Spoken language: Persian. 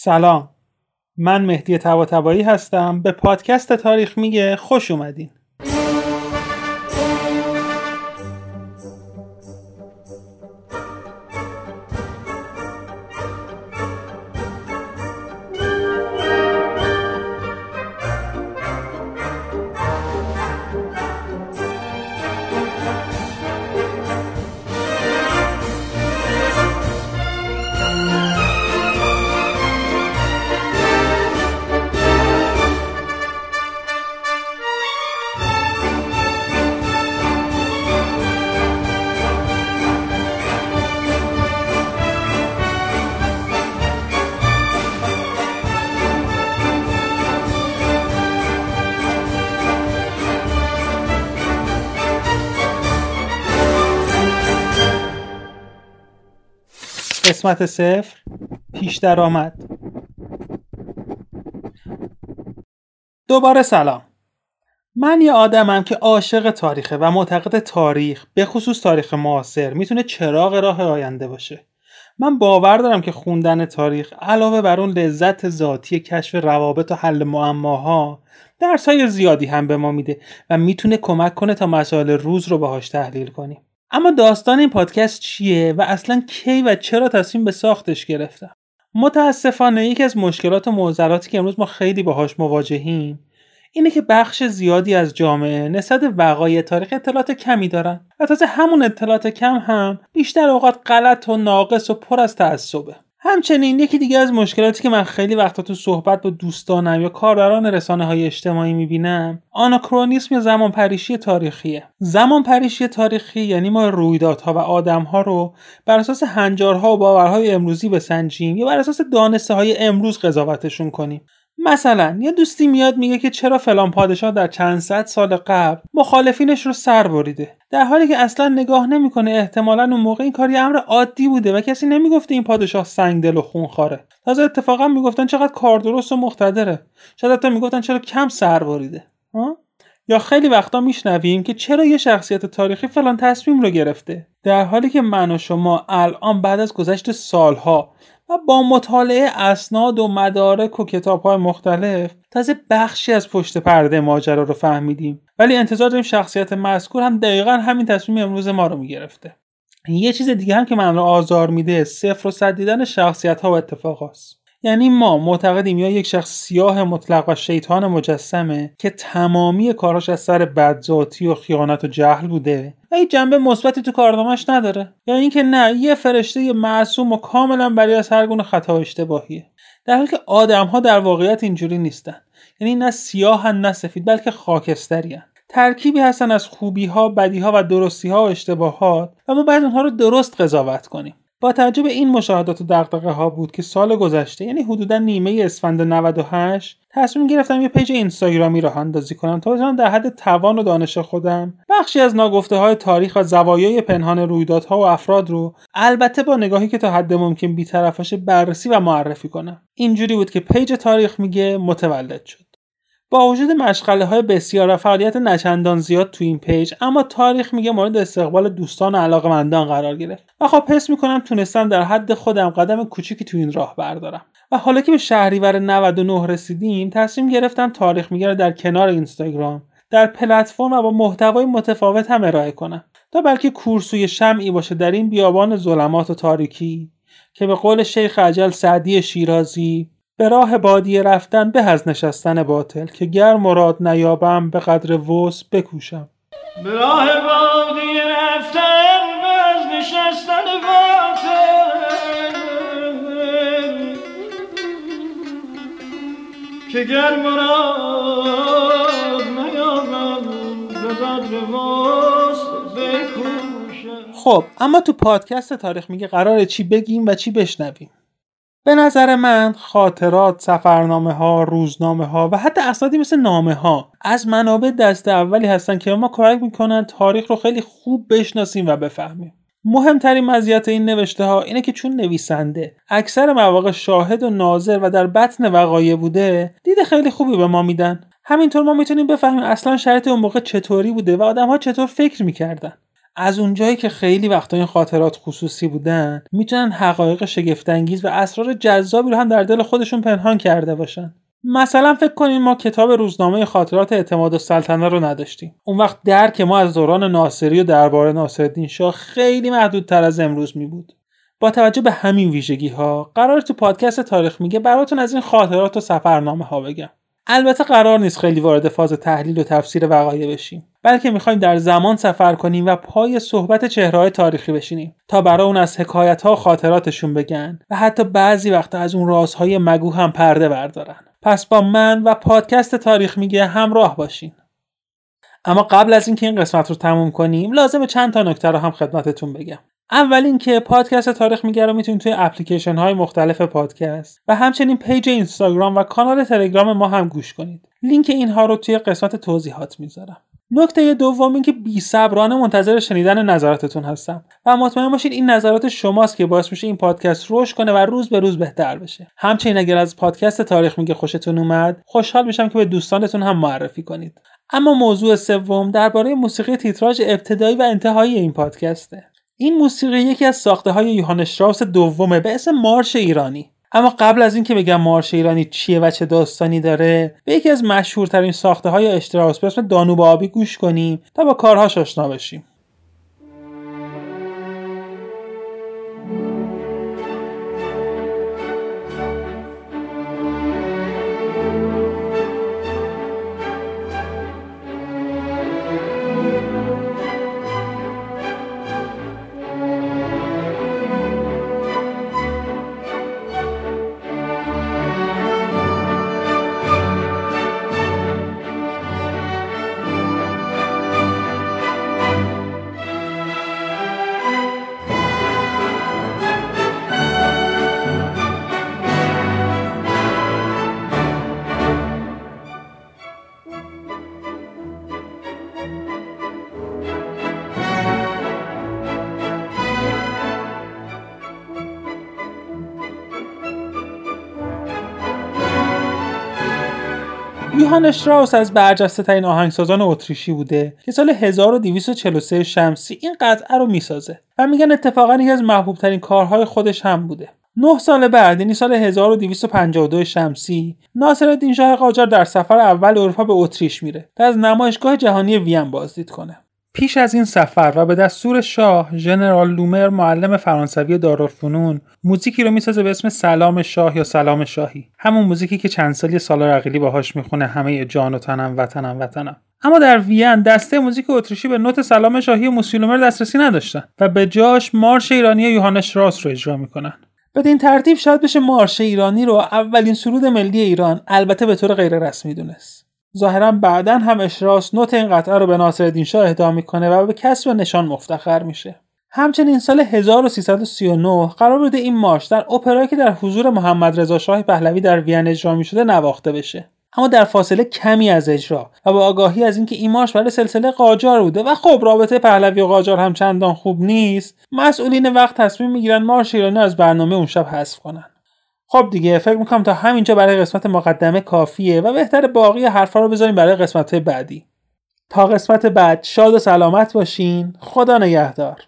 سلام. من مهدی تباتبایی هستم. به پادکست تاریخ میگه خوش اومدین. قسمت صفر پیش درآمد دوباره سلام. من یه آدمم که عاشق تاریخه و معتقد تاریخ به خصوص تاریخ معاصر می‌تونه چراغ راه آینده باشه. من باور دارم که خوندن تاریخ علاوه بر اون لذت ذاتی کشف روابط و حل معماها درس های زیادی هم به ما میده و می‌تونه کمک کنه تا مسائل روز رو باهاش تحلیل کنیم. اما داستان این پادکست چیه و اصلا کی و چرا تصمیم به ساختش گرفتم متاسفانه یکی از مشکلات و معضلاتی که امروز ما خیلی باهاش مواجهیم اینه که بخش زیادی از جامعه نسبت وقایع تاریخ اطلاعات کمی دارن و تازه همون اطلاعات کم هم بیشتر اوقات غلط و ناقص و پر از تعصبه. همچنین یکی دیگه از مشکلاتی که من خیلی وقتا تو صحبت با دوستانم یا کاربران رسانه های اجتماعی می‌بینم آناکرونیسم یا زمان پریشی تاریخیه. زمان پریشی تاریخی یعنی ما رویدادها و آدمها رو بر اساس هنجارها و باورهای امروزی بسنجیم یا بر اساس دانسته های امروز قضاوتشون کنیم. مثلا یه دوستی میاد میگه که چرا فلان پادشاه در چند صد سال قبل مخالفینش رو سر بریده. در حالی که اصلا نگاه نمی‌کنه احتمالا اون موقع این کار یه امر عادی بوده و کسی نمی‌گفته این پادشاه سنگدل و خونخواره تازه اتفاقا می‌گفتن چقدر کار درست و مقتدره. شاید حتی می‌گفتن چرا کم سر بریده. یا خیلی وقتا میشنویم که چرا یه شخصیت تاریخی فلان تصمیم رو گرفته. در حالی که من و شما الان بعد از گذشت سالها و با مطالعه اسناد و مدارک و کتاب های مختلف تازه بخشی از پشت پرده ماجرا رو فهمیدیم. ولی انتظار داریم شخصیت مذکور هم دقیقا همین تصمیم امروز ما رو می‌گرفته. یه چیز دیگه هم که من رو آزار میده صفر و صد دیدن شخصیت ها و اتفاق یعنی ما معتقدیم یا یک شخص سیاه مطلق و شیطان مجسمه که تمامی کاراش از سر بدذاتی و خیانت و جهل بوده و این جنبه مثبتی تو کارنامهش نداره. یا اینکه نه یه فرشته معصوم و کاملا بری از هر گونه خطا و اشتباهیه. در حالی که آدم ها در واقعیت اینجوری نیستن. یعنی نه سیاه نه سفید بلکه خاکستری ترکیبی هستن از خوبی ها بدی ها و درستی ها و اشتباهات و ما باید اونها رو درست قضاوت کنیم. بنا به این مشاهدات و دغدغه ها بود که سال گذشته یعنی حدودا نیمه اسفند 98 تصمیم گرفتم یه page اینستاگرامی راه اندازی کنم تا بتونم در حد توان و دانش خودم بخشی از ناگفته های تاریخ و زوایای پنهان رویدادها و افراد رو البته با نگاهی که تا حد ممکن بیطرفانه بررسی و معرفی کنم. اینجوری بود که page تاریخ میگه متولد شد. با وجود مشغله های بسیار و فعالیت نچندان زیاد تو این پیج اما تاریخ میگه مورد استقبال دوستان و علاقمندان قرار گرفت. و خب حس می‌کنم تونستم در حد خودم قدم کوچیکی تو این راه بردارم. و حالا که به شهریور 99 رسیدیم تصمیم گرفتم تاریخ میگه در کنار اینستاگرام در پلتفرم و با محتوای متفاوت هم ارائه کنم. تا بلکه کورسوی شمعی باشه در این بیابان ظلمات و تاریکی که به قول شیخ عجل سعدی شیرازی به راه بادیه رفتن به از نشستن باطل که گر مراد نیابم به قدر وس بکوشم. به راه بادیه رفتن به از نشستن باطل که گر مراد نیابم به قدر وس بکوشم. خب اما تو پادکست تاریخ میگه قراره چی بگیم و چی بشنویم. به نظر من خاطرات، سفرنامه ها، روزنامه ها و حتی اسنادی مثل نامه ها از منابع دست اولی هستن که ما کمک می‌کنن تاریخ رو خیلی خوب بشناسیم و بفهمیم. مهمترین مزیت این نوشته ها اینه که چون نویسنده اکثر مواقع شاهد و ناظر و در بطن وقایع بوده دید خیلی خوبی به ما میدن همینطور ما می‌تونیم بفهمیم اصلا شرط اون موقع چطوری بوده و آدم ها چطور فکر می‌کردن از اونجایی که خیلی وقتا این خاطرات خصوصی بودن می‌تونن حقایق شگفتانگیز و اسرار جذابی رو هم در دل خودشون پنهان کرده باشن. مثلا فکر کنیم ما کتاب روزنامه خاطرات اعتماد و سلطنه رو نداشتیم. اون وقت درک ما از دوران ناصری و درباره ناصرالدین شاه خیلی محدودتر از امروز می بود با توجه به همین ویژگی ها قرار تو پادکست تاریخ میگه براتون از این خاطرات و سفرنامه ها بگم. البته قرار نیست خیلی وارد فاز تحلیل و تفسیر وقایع بشیم. بلکه می‌خوایم در زمان سفر کنیم و پای صحبت چهرههای تاریخی بشینیم تا برای اون از حکایت ها خاطراتشون بگن و حتی بعضی وقت از اون رازهای مگو هم پرده بردارن. پس با من و پادکست تاریخ میگه همراه باشین. اما قبل از اینکه این قسمت رو تموم کنیم لازمه چند تا نکته رو هم خدمتتون بگم. اول اینکه پادکست تاریخ میگه رو می‌تونید توی اپلیکیشن های مختلف پادکست و همچنین page اینستاگرام و کانال تلگرام ما هم گوش کنید. لینک اینها رو توی قسمت توضیحات می‌ذارم. نکته دوم اینکه بی صبرانه منتظر شنیدن نظراتتون هستم و مطمئن باشید این نظرات شماست که باعث میشه این پادکست رشد کنه و روز به روز بهتر بشه. همچنین اگر از پادکست تاریخ میگه خوشتون اومد خوشحال میشم که به دوستانتون هم معرفی کنید. اما موضوع سوم درباره موسیقی تیتراژ ابتدایی و انتهایی این پادکسته. این موسیقی یکی از ساخته های یوهان شتراوس دومه به اسم مارش ایرانی. اما قبل از اینکه بگم مارش ایرانی چیه و چه داستانی داره به یکی از مشهورترین ساخته های اشتراوس به اسم دانوب آبی گوش کنیم تا با کارهاش آشنا بشیم. یوهان اشتراوس از برجسته ترین آهنگسازان اتریشی بوده که سال 1243 شمسی این قطعه رو می‌سازه و میگن اتفاقا یکی از محبوب ترین کارهای خودش هم بوده. نه سال بعد یعنی سال 1252 شمسی ناصرالدین شاه قاجار در سفر اول اروپا به اتریش میره تا از نمایشگاه جهانی وین بازدید کنه. پیش از این سفر و به دستور شاه ژنرال لومر معلم فرانسوی دارالفنون موزیکی رو می‌سازه به اسم سلام شاه یا سلام شاهی. همون موزیکی که چند سالی سال رقیلی باهاش می‌خونه همه جان و تنم وطنم وطنم. اما در وین دسته موزیک اتریشی به نوت سلام شاهی موسیلومر دسترسی نداشتن و به جاش مارش ایرانی یوهانش راس رو اجرا می‌کنن. بدین ترتیب شاید بشه مارش ایرانی رو اولین سرود ملی ایران البته به طور غیر رسمی دونست. ظاهرا بعدا هم اشراس نوت این قطعه رو به ناصرالدین شاه اهدا می‌کنه و به کسب نشان مفتخر میشه. همچنین سال 1339 قرار بوده این مارش در اپرایی که در حضور محمد رضا شاه پهلوی در وین اجرا می‌شده نواخته بشه. اما در فاصله کمی از اجرا و با آگاهی از اینکه این مارش برای سلسله قاجار بوده و خب رابطه پهلوی و قاجار هم چندان خوب نیست مسئولین وقت تصمیم می‌گیرن مارش ایرانی از برنامه اون شب حذف کنن. خب دیگه فکر می‌کنم تا همینجا برای قسمت مقدمه کافیه و بهتر باقی حرفا رو بذاریم برای قسمت بعدی. تا قسمت بعد شاد و سلامت باشین. خدا نگهدار.